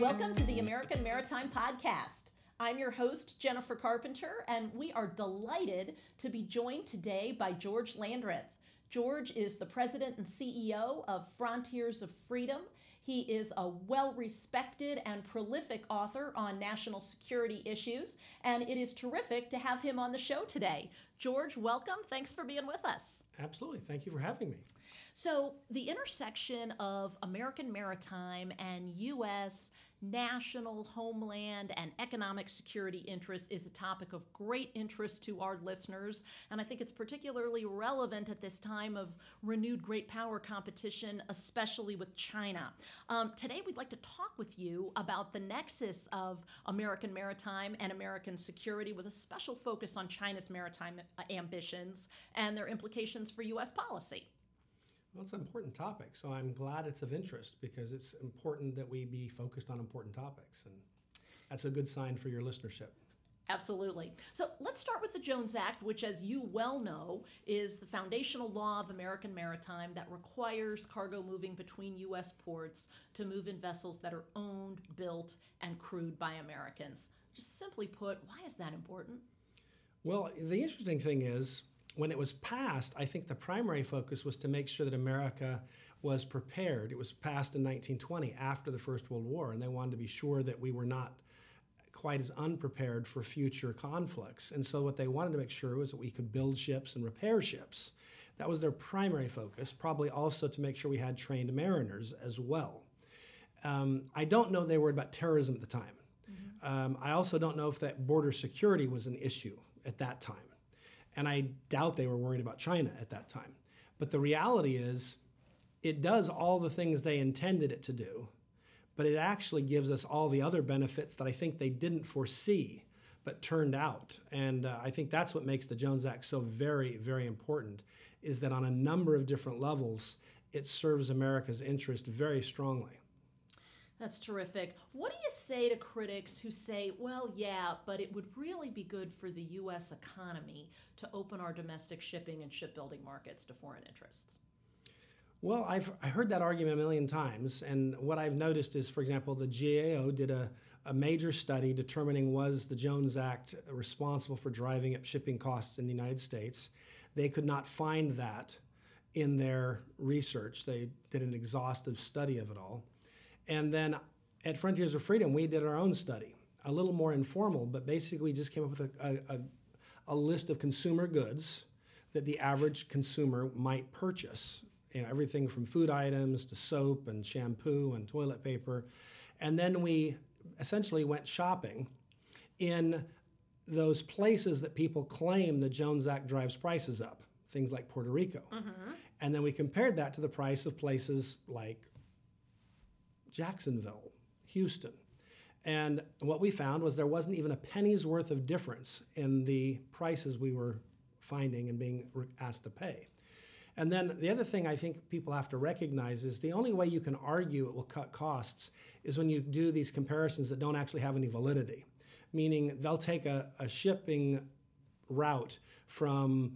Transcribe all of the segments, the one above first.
Welcome to the American Maritime Podcast. I'm your host, Jennifer Carpenter, and we are delighted to be joined today by George Landrith. George is the president and CEO of Frontiers of Freedom. He is a well respected and prolific author on national security issues, and it is terrific to have him on the show today. George, welcome. Thanks for being with us. Absolutely. Thank you for having me. So, the intersection of American maritime and U.S. national, homeland, and economic security interests is a topic of great interest to our listeners. And I think it's particularly relevant at this time of renewed great power competition, especially with China. Um, today, we'd like to talk with you about the nexus of American maritime and American security with a special focus on China's maritime uh, ambitions and their implications for U.S. policy. Well, it's an important topic, so I'm glad it's of interest because it's important that we be focused on important topics, and that's a good sign for your listenership. Absolutely. So let's start with the Jones Act, which, as you well know, is the foundational law of American maritime that requires cargo moving between U.S. ports to move in vessels that are owned, built, and crewed by Americans. Just simply put, why is that important? Well, the interesting thing is, when it was passed, I think the primary focus was to make sure that America was prepared. It was passed in 1920 after the First World War, and they wanted to be sure that we were not quite as unprepared for future conflicts. And so, what they wanted to make sure was that we could build ships and repair ships. That was their primary focus, probably also to make sure we had trained mariners as well. Um, I don't know they were about terrorism at the time. Mm-hmm. Um, I also don't know if that border security was an issue at that time. And I doubt they were worried about China at that time. But the reality is, it does all the things they intended it to do, but it actually gives us all the other benefits that I think they didn't foresee but turned out. And uh, I think that's what makes the Jones Act so very, very important is that on a number of different levels, it serves America's interest very strongly. That's terrific. What do you say to critics who say, well, yeah, but it would really be good for the U.S. economy to open our domestic shipping and shipbuilding markets to foreign interests? Well, I've heard that argument a million times, and what I've noticed is, for example, the GAO did a, a major study determining was the Jones Act responsible for driving up shipping costs in the United States. They could not find that in their research. They did an exhaustive study of it all. And then at Frontiers of Freedom, we did our own study, a little more informal, but basically we just came up with a, a, a list of consumer goods that the average consumer might purchase. You know, everything from food items to soap and shampoo and toilet paper. And then we essentially went shopping in those places that people claim the Jones Act drives prices up, things like Puerto Rico. Mm-hmm. And then we compared that to the price of places like Jacksonville, Houston. And what we found was there wasn't even a penny's worth of difference in the prices we were finding and being asked to pay. And then the other thing I think people have to recognize is the only way you can argue it will cut costs is when you do these comparisons that don't actually have any validity. Meaning they'll take a, a shipping route from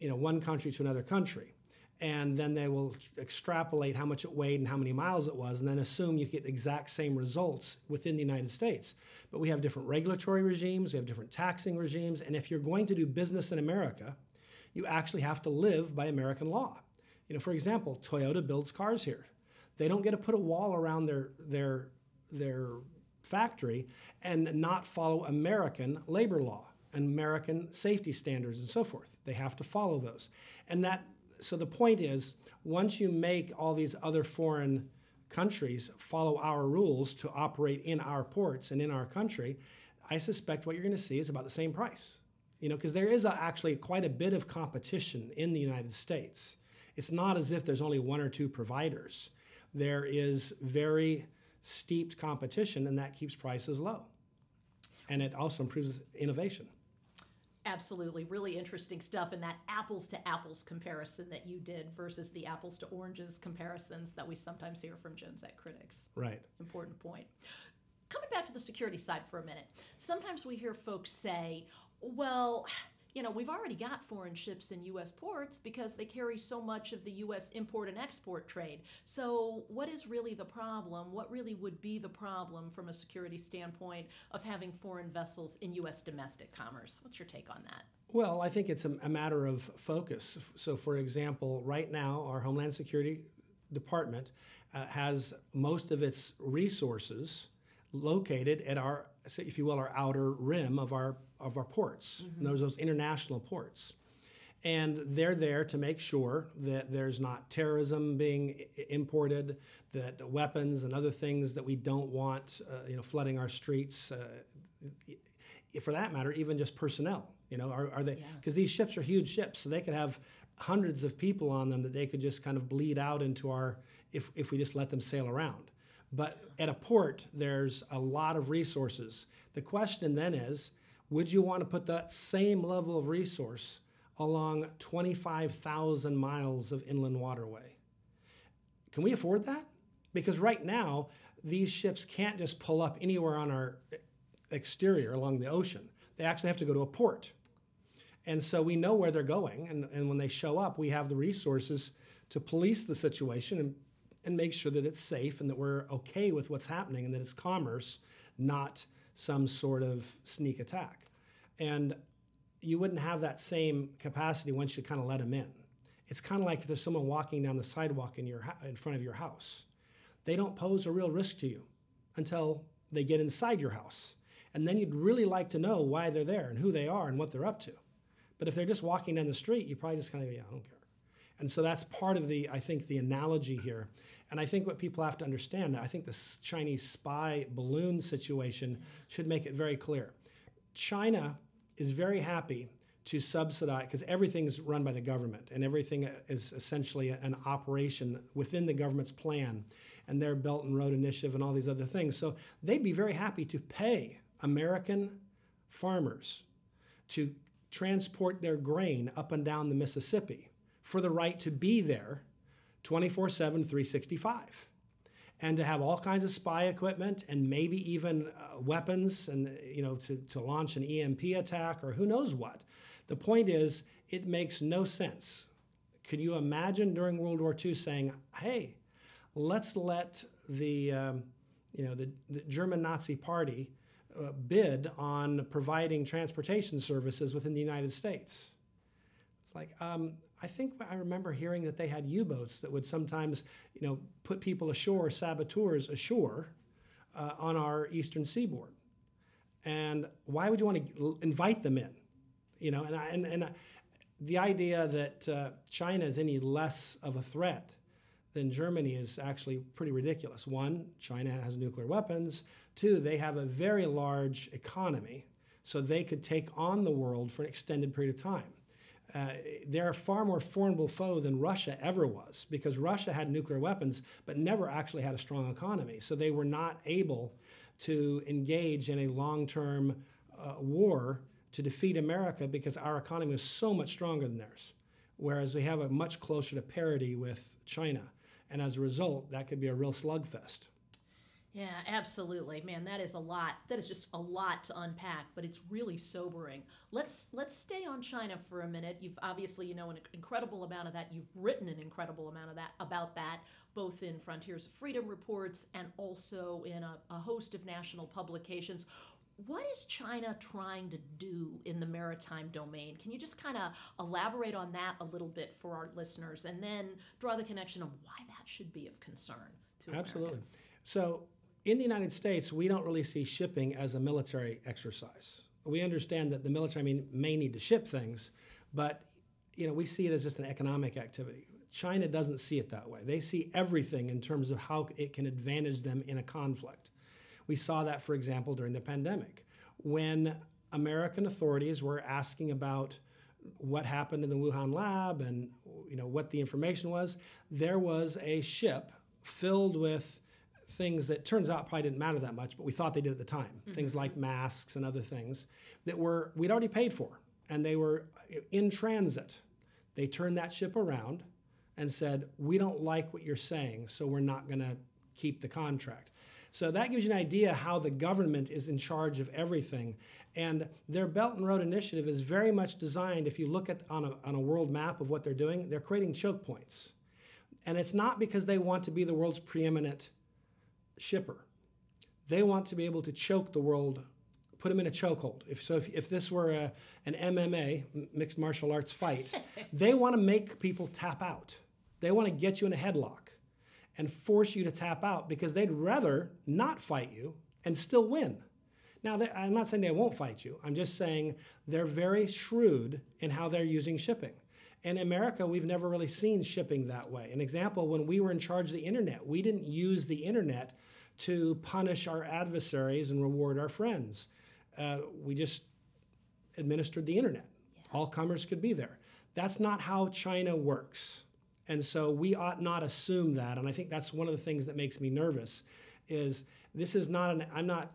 you know one country to another country and then they will extrapolate how much it weighed and how many miles it was, and then assume you get the exact same results within the United States. But we have different regulatory regimes, we have different taxing regimes, and if you're going to do business in America, you actually have to live by American law. You know, for example, Toyota builds cars here. They don't get to put a wall around their their their factory and not follow American labor law, and American safety standards, and so forth. They have to follow those, and that so the point is, once you make all these other foreign countries follow our rules to operate in our ports and in our country, I suspect what you're going to see is about the same price. You know, because there is a, actually quite a bit of competition in the United States. It's not as if there's only one or two providers. There is very steeped competition, and that keeps prices low. And it also improves innovation. Absolutely, really interesting stuff. And that apples to apples comparison that you did versus the apples to oranges comparisons that we sometimes hear from Jones Act critics. Right. Important point. Coming back to the security side for a minute, sometimes we hear folks say, well, you know, we've already got foreign ships in U.S. ports because they carry so much of the U.S. import and export trade. So, what is really the problem? What really would be the problem from a security standpoint of having foreign vessels in U.S. domestic commerce? What's your take on that? Well, I think it's a, a matter of focus. So, for example, right now, our Homeland Security Department uh, has most of its resources located at our, if you will, our outer rim of our of our ports. Mm-hmm. Those those international ports, and they're there to make sure that there's not terrorism being imported, that weapons and other things that we don't want, uh, you know, flooding our streets. Uh, for that matter, even just personnel. You know, are, are they because yeah. these ships are huge ships, so they could have hundreds of people on them that they could just kind of bleed out into our if if we just let them sail around. But at a port, there's a lot of resources. The question then is would you want to put that same level of resource along 25,000 miles of inland waterway? Can we afford that? Because right now, these ships can't just pull up anywhere on our exterior along the ocean. They actually have to go to a port. And so we know where they're going. And, and when they show up, we have the resources to police the situation and and make sure that it's safe and that we're okay with what's happening and that it's commerce, not some sort of sneak attack. And you wouldn't have that same capacity once you kind of let them in. It's kind of like if there's someone walking down the sidewalk in your in front of your house. They don't pose a real risk to you until they get inside your house. And then you'd really like to know why they're there and who they are and what they're up to. But if they're just walking down the street, you probably just kind of, yeah, I don't care. And so that's part of the, I think, the analogy here. And I think what people have to understand, I think the Chinese spy balloon situation should make it very clear. China is very happy to subsidize, because everything's run by the government and everything uh, is essentially an operation within the government's plan and their Belt and Road Initiative and all these other things. So they'd be very happy to pay American farmers to transport their grain up and down the Mississippi for the right to be there 24 7, 365. And to have all kinds of spy equipment and maybe even uh, weapons and, you know, to, to launch an EMP attack or who knows what. The point is, it makes no sense. Could you imagine during World War II saying, hey, let's let the, um, you know, the, the German Nazi Party uh, bid on providing transportation services within the United States? It's like, um, I think I remember hearing that they had U-boats that would sometimes, you know, put people ashore, saboteurs ashore, uh, on our eastern seaboard. And why would you want to invite them in? You know, and I, and, and the idea that uh, China is any less of a threat than Germany is actually pretty ridiculous. One, China has nuclear weapons. Two, they have a very large economy, so they could take on the world for an extended period of time uh, they're a far more formidable foe than Russia ever was because Russia had nuclear weapons but never actually had a strong economy. So they were not able to engage in a long term uh, war to defeat America because our economy was so much stronger than theirs. Whereas we have a much closer to parity with China. And as a result, that could be a real slugfest. Yeah, absolutely. Man, that is a lot. That is just a lot to unpack, but it's really sobering. Let's let's stay on China for a minute. You've obviously, you know, an incredible amount of that. You've written an incredible amount of that about that, both in Frontiers of Freedom reports and also in a, a host of national publications. What is China trying to do in the maritime domain? Can you just kind of elaborate on that a little bit for our listeners and then draw the connection of why that should be of concern to Absolutely. Americans? So, in the United States, we don't really see shipping as a military exercise. We understand that the military may, need to ship things, but you know, we see it as just an economic activity. China doesn't see it that way. They see everything in terms of how it can advantage them in a conflict. We saw that, for example, during the pandemic, when American authorities were asking about what happened in the Wuhan lab and you know what the information was. There was a ship filled with things that turns out probably didn't matter that much, but we thought they did at the time. Mm-hmm. Things like masks and other things that were we'd already paid for, and they were in transit. They turned that ship around and said, "We don't like what you're saying, so we're not going to keep the contract." So that gives you an idea how the government is in charge of everything. And their Belt and Road Initiative is very much designed, if you look at on a, on a world map of what they're doing, they're creating choke points. And it's not because they want to be the world's preeminent shipper. They want to be able to choke the world, put them in a chokehold. If, so if, if this were a, an MMA, mixed martial arts fight, they want to make people tap out. They want to get you in a headlock and force you to tap out because they'd rather not fight you and still win. Now, they, I'm not saying they won't fight you. I'm just saying they're very shrewd in how they're using shipping. In America, we've never really seen shipping that way. An example, when we were in charge of the internet, we didn't use the internet to punish our adversaries and reward our friends. Uh, we just administered the internet. Yeah. All comers could be there. That's not how China works. And so we ought not assume that. And I think that's one of the things that makes me nervous is this is not an, I'm not,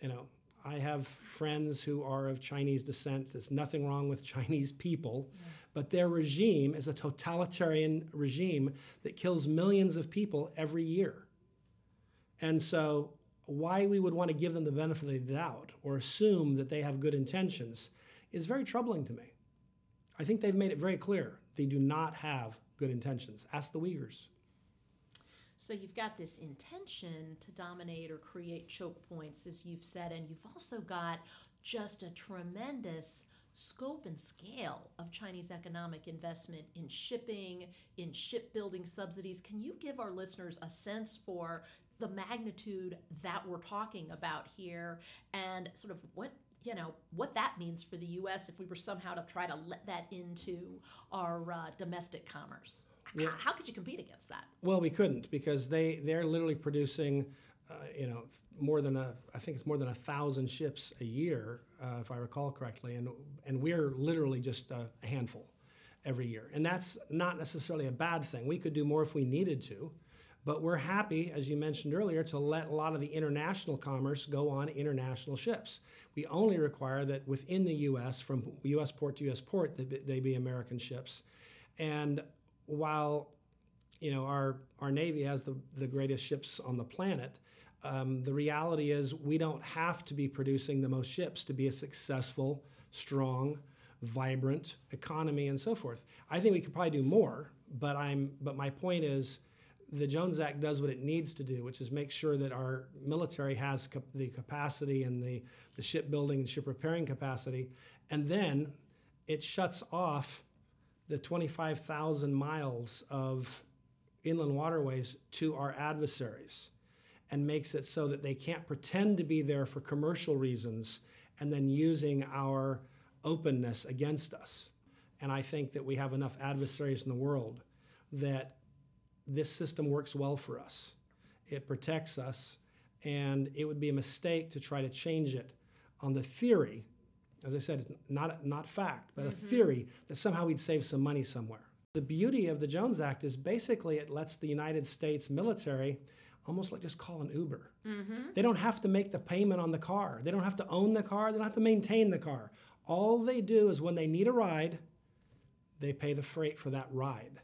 you know, I have friends who are of Chinese descent. There's nothing wrong with Chinese people. But their regime is a totalitarian regime that kills millions of people every year. And so, why we would want to give them the benefit of the doubt or assume that they have good intentions is very troubling to me. I think they've made it very clear they do not have good intentions. Ask the Uyghurs. So you've got this intention to dominate or create choke points, as you've said, and you've also got just a tremendous scope and scale of Chinese economic investment in shipping, in shipbuilding subsidies. Can you give our listeners a sense for the magnitude that we're talking about here and sort of what you know what that means for the U.S. if we were somehow to try to let that into our uh, domestic commerce. Yeah. How, how could you compete against that? Well, we couldn't because they they're literally producing, uh, you know, more than a I think it's more than a thousand ships a year, uh, if I recall correctly, and and we're literally just a handful every year, and that's not necessarily a bad thing. We could do more if we needed to. But we're happy, as you mentioned earlier, to let a lot of the international commerce go on international ships. We only require that within the U.S., from U.S. port to U.S. port, that they be American ships. And while you know our our Navy has the, the greatest ships on the planet, um, the reality is we don't have to be producing the most ships to be a successful, strong, vibrant economy and so forth. I think we could probably do more, but I'm but my point is the Jones Act does what it needs to do, which is make sure that our military has cap- the capacity and the, the shipbuilding and ship repairing capacity. And then it shuts off the 25,000 miles of inland waterways to our adversaries and makes it so that they can't pretend to be there for commercial reasons and then using our openness against us. And I think that we have enough adversaries in the world that this system works well for us. It protects us, and it would be a mistake to try to change it on the theory, as I said, it's not, not fact, but mm-hmm. a theory that somehow we'd save some money somewhere. The beauty of the Jones Act is basically it lets the United States military almost like just call an Uber. Mm-hmm. They don't have to make the payment on the car. They don't have to own the car. They don't have to maintain the car. All they do is when they need a ride, they pay the freight for that ride.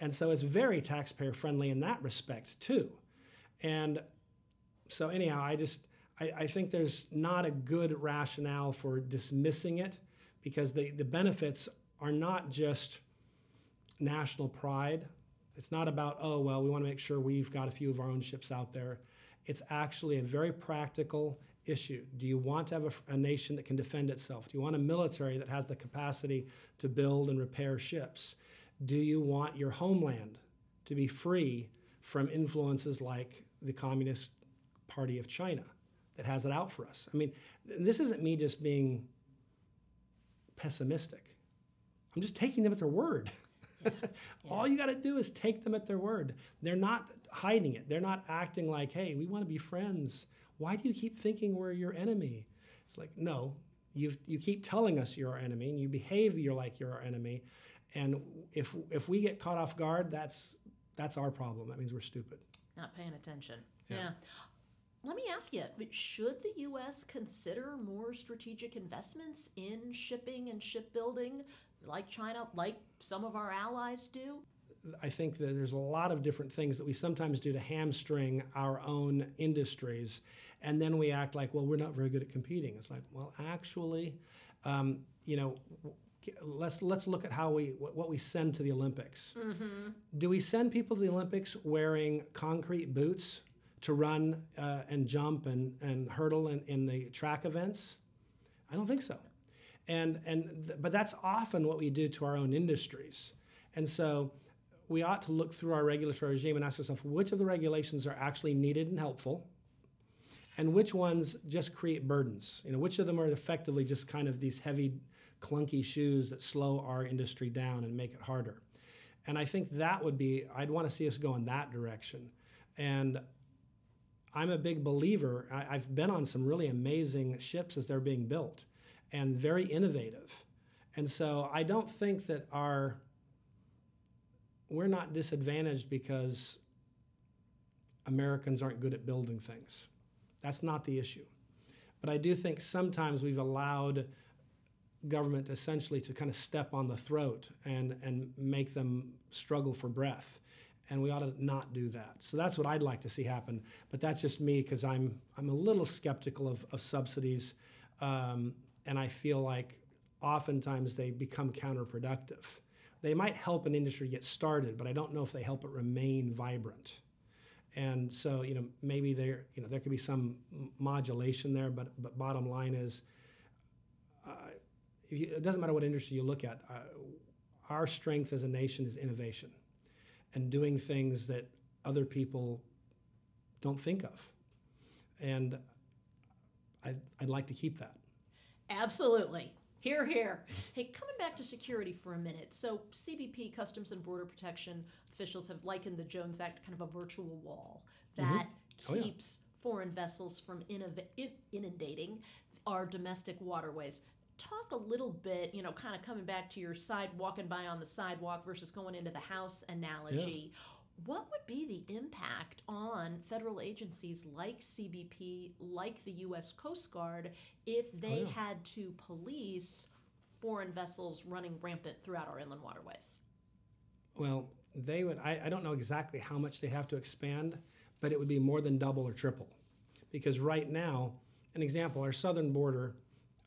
And so it's very taxpayer friendly in that respect too. And so anyhow, I just I, I, think there's not a good rationale for dismissing it because the, the benefits are not just national pride. It's not about, oh, well, we want to make sure we've got a few of our own ships out there. It's actually a very practical issue. Do you want to have a, a nation that can defend itself? Do you want a military that has the capacity to build and repair ships? Do you want your homeland to be free from influences like the Communist Party of China that has it out for us? I mean, this isn't me just being pessimistic. I'm just taking them at their word. All you got to do is take them at their word. They're not hiding it. They're not acting like, hey, we want to be friends. Why do you keep thinking we're your enemy? It's like, no, you you keep telling us you're our enemy and you behave you're like you're our enemy. And if if we get caught off guard, that's that's our problem. That means we're stupid. Not paying attention. Yeah. yeah. Let me ask you, should the U.S. consider more strategic investments in shipping and shipbuilding like China, like some of our allies do? I think that there's a lot of different things that we sometimes do to hamstring our own industries, and then we act like, well, we're not very good at competing. It's like, well, actually, um, you know, let's let's look at how we what we send to the Olympics. Mm-hmm. Do we send people to the Olympics wearing concrete boots to run uh, and jump and, and hurdle in, in the track events? I don't think so. And and th- but that's often what we do to our own industries. And so we ought to look through our regulatory regime and ask ourselves which of the regulations are actually needed and helpful? And which ones just create burdens? You know which of them are effectively just kind of these heavy clunky shoes that slow our industry down and make it harder? And i think that would be i'd want to see us go in that direction. And i'm a big believer I, i've been on some really amazing ships as they're being built and very innovative and so i don't think that our we're not disadvantaged because Americans aren't good at building things. That's not the issue. But I do think sometimes we've allowed government essentially to kind of step on the throat and, and make them struggle for breath. And we ought to not do that. So that's what I'd like to see happen. But that's just me because I'm, I'm a little skeptical of, of subsidies. Um, and I feel like oftentimes they become counterproductive they might help an industry get started, but I don't know if they help it remain vibrant. And so, you know, maybe there, you know, there could be some modulation there, but but bottom line is, uh, you, it doesn't matter what industry you look at. Uh, our strength as a nation is innovation, and doing things that other people don't think of, and I'd, I'd like to keep that. Absolutely. Here, here. Hey, coming back to security for a minute. So, CBP, Customs and Border Protection officials have likened the Jones Act kind of a virtual wall that mm-hmm. oh, keeps yeah. foreign vessels from inundating our domestic waterways. Talk a little bit, you know, kind of coming back to your side walking by on the sidewalk versus going into the house analogy. Yeah what would be the impact on federal agencies like CBP, like the U.S. Coast Guard, if they oh, yeah. had to police foreign vessels running rampant throughout our inland waterways? Well, they would, I, I don't know exactly how much they have to expand, but it would be more than double or triple. Because right now, an example, our southern border,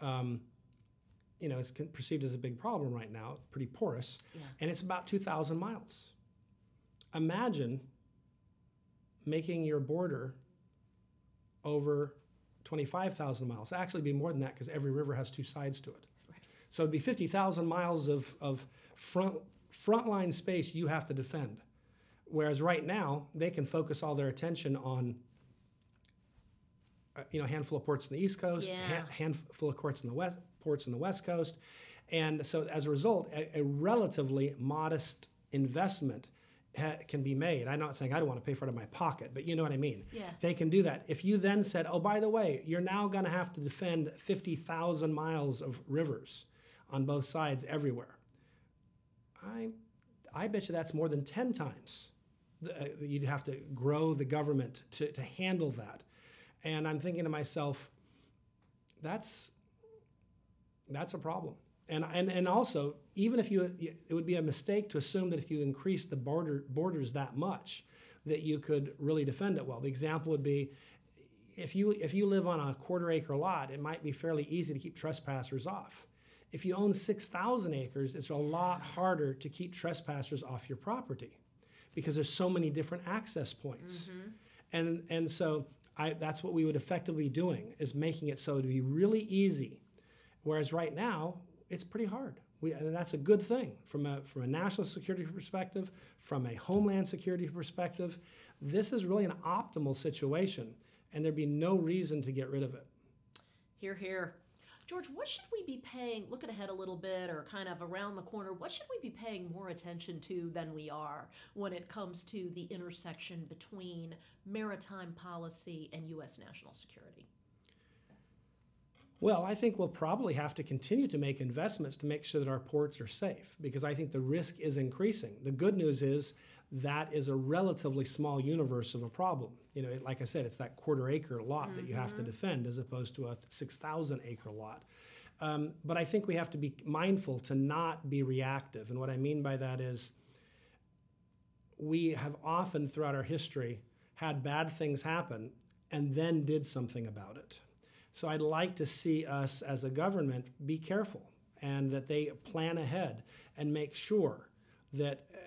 um, you know, it's perceived as a big problem right now, pretty porous, yeah. and it's about 2,000 miles imagine making your border over 25,000 miles. It Actually, be more than that because every river has two sides to it. Right. So it'd be 50,000 miles of, of front frontline space you have to defend. Whereas right now, they can focus all their attention on uh, you know, a handful of ports in the East Coast, yeah. ha- handful of ports in the West, ports in the West Coast, and so as a result, a, a relatively modest investment ha- can be made. I'm not saying I don't want to pay for it in my pocket, but you know what I mean. Yeah. They can do that. If you then said, "Oh, by the way, you're now going to have to defend 50,000 miles of rivers on both sides everywhere," I, I bet you that's more than 10 times. The, uh, you'd have to grow the government to, to handle that. And I'm thinking to myself, that's that's a problem. And, and, and also, even if you, it would be a mistake to assume that if you increase the border, borders that much, that you could really defend it well. The example would be if you, if you live on a quarter acre lot, it might be fairly easy to keep trespassers off. If you own 6,000 acres, it's a lot harder to keep trespassers off your property because there's so many different access points. Mm-hmm. And, and so I, that's what we would effectively be doing is making it so to be really easy. Whereas right now, it's pretty hard. We, and that's a good thing from a, from a national security perspective, from a homeland security perspective. This is really an optimal situation, and there'd be no reason to get rid of it. Here, here. George, what should we be paying, looking ahead a little bit or kind of around the corner, what should we be paying more attention to than we are when it comes to the intersection between maritime policy and U.S. national security? Well, I think we'll probably have to continue to make investments to make sure that our ports are safe because I think the risk is increasing. The good news is that is a relatively small universe of a problem. You know, like I said, it's that quarter acre lot mm-hmm. that you have to mm-hmm. defend as opposed to a 6,000 acre lot. Um, but I think we have to be mindful to not be reactive. And what I mean by that is we have often throughout our history had bad things happen and then did something about it. So I'd like to see us as a government be careful and that they plan ahead and make sure that uh,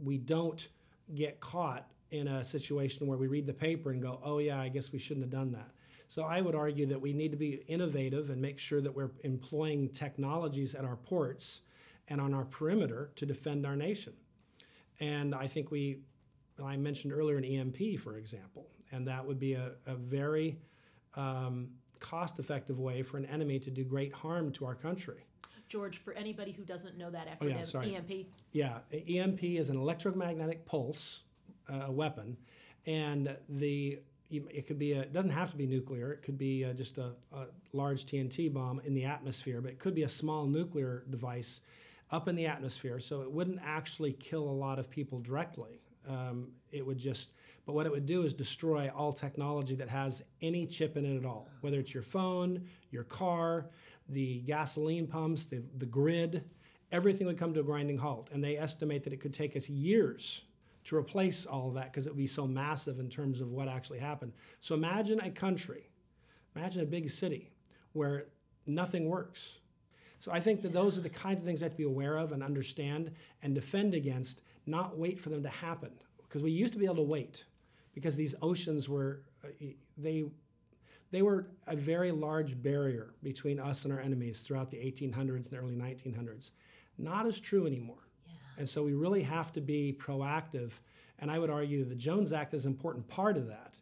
we don't get caught in a situation where we read the paper and go, oh, yeah, I guess we shouldn't have done that. So I would argue that we need to be innovative and make sure that we're employing technologies at our ports and on our perimeter to defend our nation. And I think we, I mentioned earlier an EMP, for example, and that would be a, a very um, cost effective way for an enemy to do great harm to our country. George, for anybody who doesn't know that Oh, yeah, acronym, sorry. EMP. Yeah, EMP is an electromagnetic pulse uh, weapon, and the it could be a, it doesn't have to be nuclear. It could be uh, just a, a large TNT bomb in the atmosphere, but it could be a small nuclear device up in the atmosphere. So it wouldn't actually kill a lot of people directly. Um, it would just, but what it would do is destroy all technology that has any chip in it at all, whether it's your phone, your car, the gasoline pumps, the, the grid, everything would come to a grinding halt. And they estimate that it could take us years to replace all of that because it would be so massive in terms of what actually happened. So imagine a country, imagine a big city where nothing works. So I think that those are the kinds of things we have to be aware of and understand and defend against, not wait for them to happen. Because we used to be able to wait because these oceans were, uh, they, they were a very large barrier between us and our enemies throughout the 1800s and early 1900s. Not as true anymore. And so we really have to be proactive. And I would argue the Jones Act is an important part of that.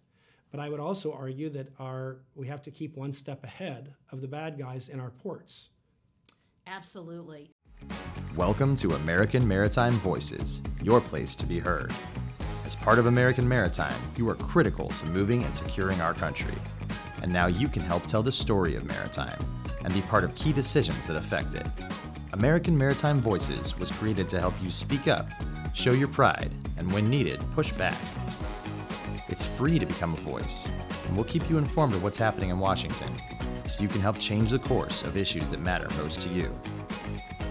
But I would also argue that our, we have to keep one step ahead of the bad guys in our ports. Absolutely. Welcome to American Maritime Voices, your place to be heard. As part of American Maritime, you are critical to moving and securing our country. And now you can help tell the story of maritime and be part of key decisions that affect it. American Maritime Voices was created to help you speak up, show your pride, and when needed, push back. It's free to become a voice, and we'll keep you informed of what's happening in Washington so you can help change the course of issues that matter most to you.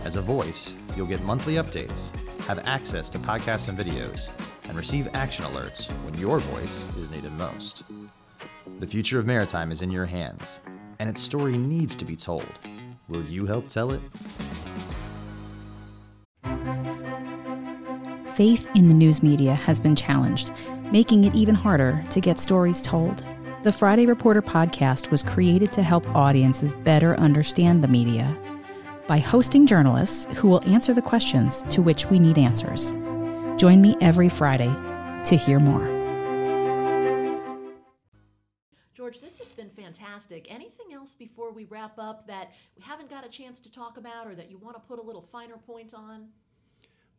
As a voice, you'll get monthly updates, have access to podcasts and videos, and receive action alerts when your voice is needed most. The future of maritime is in your hands, and its story needs to be told. Will you help tell it? Faith in the news media has been challenged, making it even harder to get stories told. The Friday Reporter podcast was created to help audiences better understand the media by hosting journalists who will answer the questions to which we need answers. Join me every Friday to hear more. George, this has been fantastic. Anything else before we wrap up that we haven't got a chance to talk about or that you want to put a little finer point on?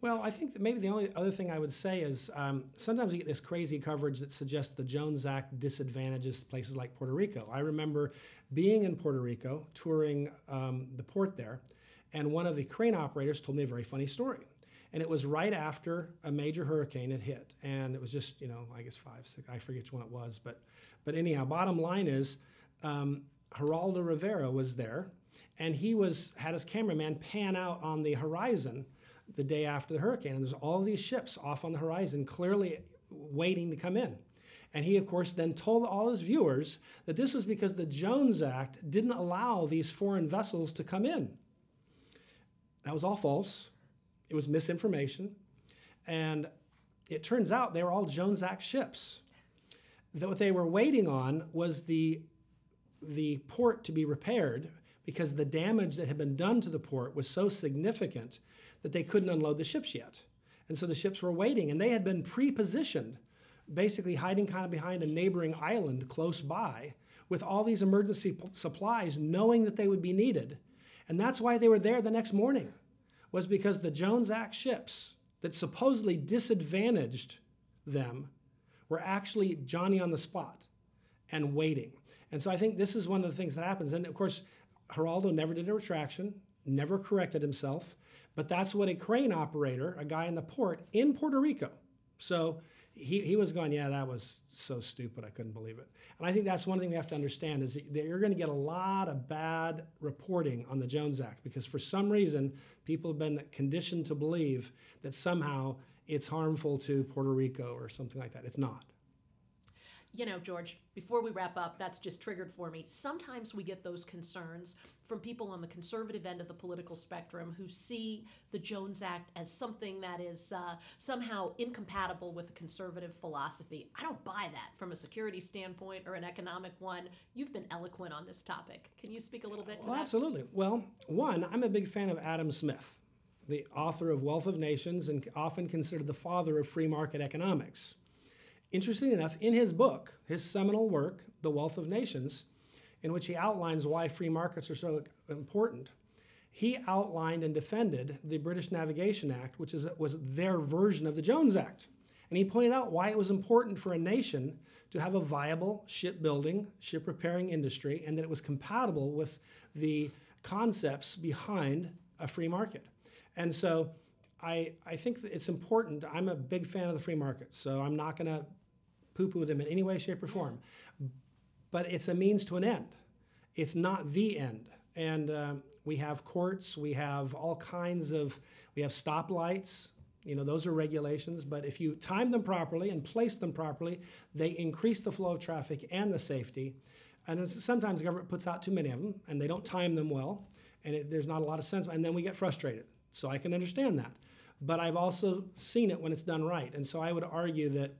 Well, I think maybe the only other thing I would say is um, sometimes we get this crazy coverage that suggests the Jones Act disadvantages places like Puerto Rico. I remember being in Puerto Rico, touring um, the port there, and one of the crane operators told me a very funny story. And it was right after a major hurricane had hit, and it was just you know I guess five, six, I forget which one it was, but but anyhow, bottom line is um, Geraldo Rivera was there, and he was had his cameraman pan out on the horizon the day after the hurricane. And there's all these ships off on the horizon, clearly waiting to come in. And he, of course, then told all his viewers that this was because the Jones Act didn't allow these foreign vessels to come in. That was all false. It was misinformation. And it turns out they were all Jones Act ships. That what they were waiting on was the, the port to be repaired because the damage that had been done to the port was so significant that they couldn't unload the ships yet. And so the ships were waiting, and they had been pre positioned, basically hiding kind of behind a neighboring island close by with all these emergency p- supplies, knowing that they would be needed. And that's why they were there the next morning, was because the Jones Act ships that supposedly disadvantaged them were actually Johnny on the spot and waiting. And so I think this is one of the things that happens. And of course, Geraldo never did a retraction, never corrected himself. But that's what a crane operator, a guy in the port in Puerto Rico. So he, he was going, yeah, that was so stupid. I couldn't believe it. And I think that's one thing we have to understand is that you're going to get a lot of bad reporting on the Jones Act because for some reason people have been conditioned to believe that somehow it's harmful to Puerto Rico or something like that. It's not. You know, George, before we wrap up, that's just triggered for me. Sometimes we get those concerns from people on the conservative end of the political spectrum who see the Jones Act as something that is uh, somehow incompatible with the conservative philosophy. I don't buy that from a security standpoint or an economic one. You've been eloquent on this topic. Can you speak a little bit to Well, that? absolutely. Well, one, I'm a big fan of Adam Smith, the author of Wealth of Nations and often considered the father of free market economics. Interestingly enough, in his book, his seminal work, The Wealth of Nations, in which he outlines why free markets are so important, he outlined and defended the British Navigation Act, which is, was their version of the Jones Act. And he pointed out why it was important for a nation to have a viable shipbuilding, ship repairing industry, and that it was compatible with the concepts behind a free market. And so I, I think it's important. I'm a big fan of the free market, so I'm not going to poo poo them in any way, shape, or form. But it's a means to an end, it's not the end. And um, we have courts, we have all kinds of, we have stoplights. You know, those are regulations, but if you time them properly and place them properly, they increase the flow of traffic and the safety. And sometimes the government puts out too many of them and they don't time them well, and it, there's not a lot of sense, and then we get frustrated. So I can understand that. But I've also seen it when it's done right. And so I would argue that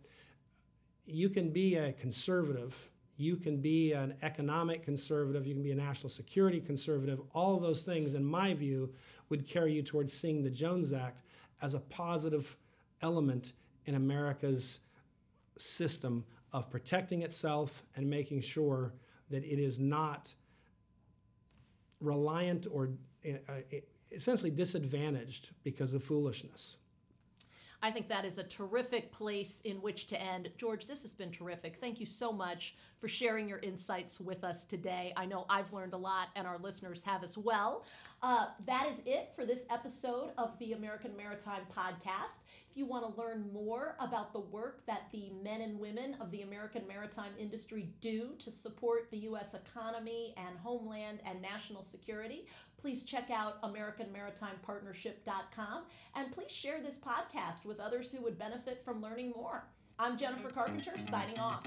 you can be a conservative, you can be an economic conservative, you can be a national security conservative. All of those things, in my view, would carry you towards seeing the Jones Act as a positive element in America's system of protecting itself and making sure that it is not reliant or uh, essentially disadvantaged because of foolishness. I think that is a terrific place in which to end. George, this has been terrific. Thank you so much for sharing your insights with us today. I know I've learned a lot, and our listeners have as well. Uh, that is it for this episode of the American Maritime Podcast. If you want to learn more about the work that the men and women of the American maritime industry do to support the U.S. economy and homeland and national security, please check out AmericanMaritimePartnership.com and please share this podcast with others who would benefit from learning more. I'm Jennifer Carpenter, signing off.